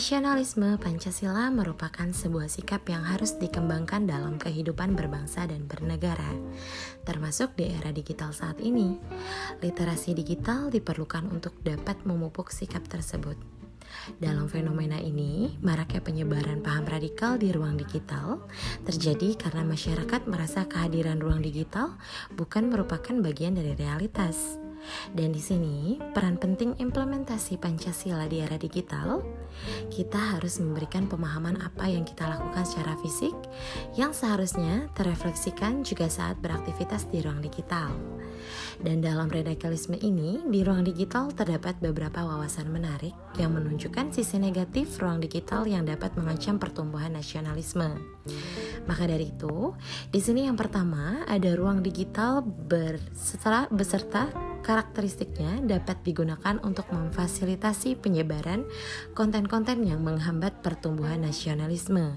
Nasionalisme Pancasila merupakan sebuah sikap yang harus dikembangkan dalam kehidupan berbangsa dan bernegara, termasuk di era digital saat ini. Literasi digital diperlukan untuk dapat memupuk sikap tersebut. Dalam fenomena ini, maraknya penyebaran paham radikal di ruang digital terjadi karena masyarakat merasa kehadiran ruang digital bukan merupakan bagian dari realitas. Dan di sini, peran penting implementasi Pancasila di era digital, kita harus memberikan pemahaman apa yang kita lakukan secara fisik yang seharusnya terefleksikan juga saat beraktivitas di ruang digital. Dan dalam radikalisme ini, di ruang digital terdapat beberapa wawasan menarik yang menunjukkan sisi negatif ruang digital yang dapat mengancam pertumbuhan nasionalisme. Maka dari itu, di sini yang pertama ada ruang digital berserta, beserta karakteristiknya dapat digunakan untuk memfasilitasi penyebaran konten-konten yang menghambat pertumbuhan nasionalisme.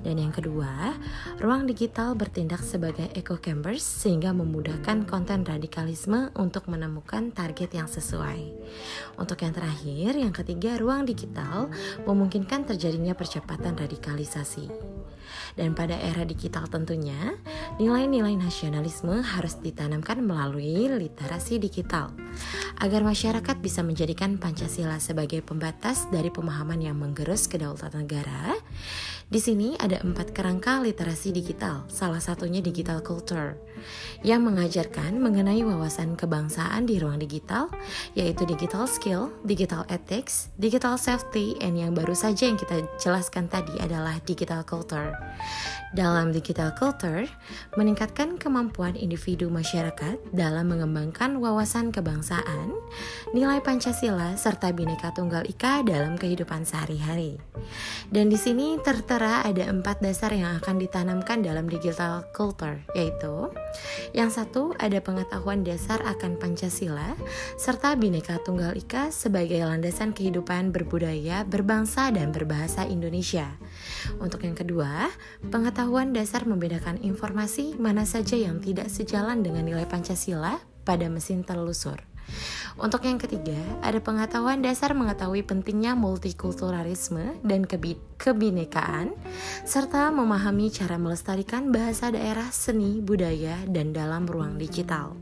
Dan yang kedua, ruang digital bertindak sebagai echo chambers sehingga memudahkan konten radikalisme untuk menemukan target yang sesuai. Untuk yang terakhir, yang ketiga, ruang digital memungkinkan terjadinya percepatan radikalisasi. Dan pada era digital tentunya, nilai-nilai nasionalisme harus ditanamkan melalui literasi digital agar masyarakat bisa menjadikan Pancasila sebagai pembatas dari pemahaman yang menggerus kedaulatan negara. Di sini ada empat kerangka literasi digital, salah satunya digital culture, yang mengajarkan mengenai wawasan kebangsaan di ruang digital, yaitu digital skill, digital ethics, digital safety, and yang baru saja yang kita jelaskan tadi adalah digital culture. Dalam digital culture, meningkatkan kemampuan individu masyarakat dalam mengembangkan wawasan kebangsaan, nilai Pancasila, serta Bhinneka Tunggal Ika dalam kehidupan sehari-hari. Dan di sini tertera ada empat dasar yang akan ditanamkan dalam digital culture, yaitu yang satu ada pengetahuan dasar akan Pancasila, serta Bhinneka Tunggal Ika sebagai landasan kehidupan berbudaya, berbangsa, dan berbahasa Indonesia. Untuk yang kedua, pengetahuan dasar membedakan informasi mana saja yang tidak sejalan dengan nilai Pancasila pada mesin telusur. Untuk yang ketiga, ada pengetahuan dasar mengetahui pentingnya multikulturalisme dan kebinekaan, serta memahami cara melestarikan bahasa daerah, seni, budaya, dan dalam ruang digital.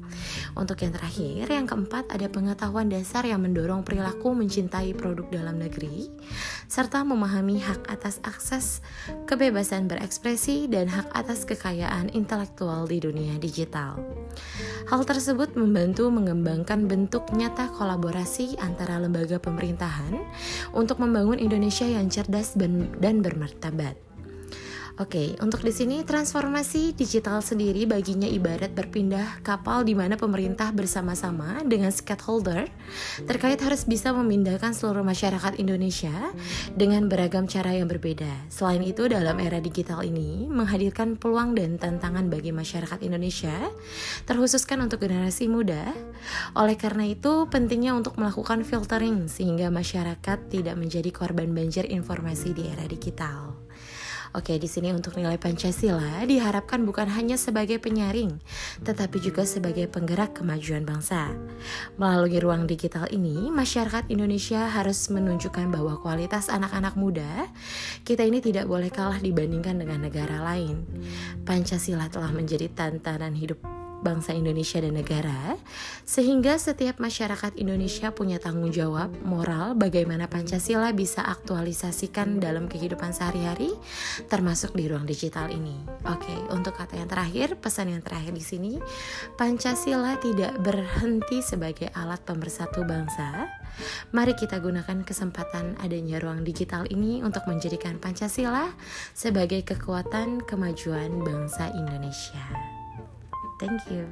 Untuk yang terakhir, yang keempat, ada pengetahuan dasar yang mendorong perilaku mencintai produk dalam negeri, serta memahami hak atas akses kebebasan berekspresi dan hak atas kekayaan intelektual di dunia digital. Hal tersebut membantu mengembangkan bentuk nyata kolaborasi antara lembaga pemerintahan untuk membangun Indonesia yang cerdas dan bermartabat. Oke, untuk di sini transformasi digital sendiri baginya ibarat berpindah kapal di mana pemerintah bersama-sama dengan stakeholder terkait harus bisa memindahkan seluruh masyarakat Indonesia dengan beragam cara yang berbeda. Selain itu, dalam era digital ini menghadirkan peluang dan tantangan bagi masyarakat Indonesia, terkhususkan untuk generasi muda. Oleh karena itu, pentingnya untuk melakukan filtering sehingga masyarakat tidak menjadi korban banjir informasi di era digital. Oke, di sini untuk nilai Pancasila diharapkan bukan hanya sebagai penyaring, tetapi juga sebagai penggerak kemajuan bangsa. Melalui ruang digital ini, masyarakat Indonesia harus menunjukkan bahwa kualitas anak-anak muda kita ini tidak boleh kalah dibandingkan dengan negara lain. Pancasila telah menjadi tantangan hidup bangsa Indonesia dan negara, sehingga setiap masyarakat Indonesia punya tanggung jawab moral bagaimana Pancasila bisa aktualisasikan dalam kehidupan sehari-hari, termasuk di ruang digital ini. Oke, untuk kata yang terakhir, pesan yang terakhir di sini, Pancasila tidak berhenti sebagai alat pemersatu bangsa. Mari kita gunakan kesempatan adanya ruang digital ini untuk menjadikan Pancasila sebagai kekuatan kemajuan bangsa Indonesia. Thank you.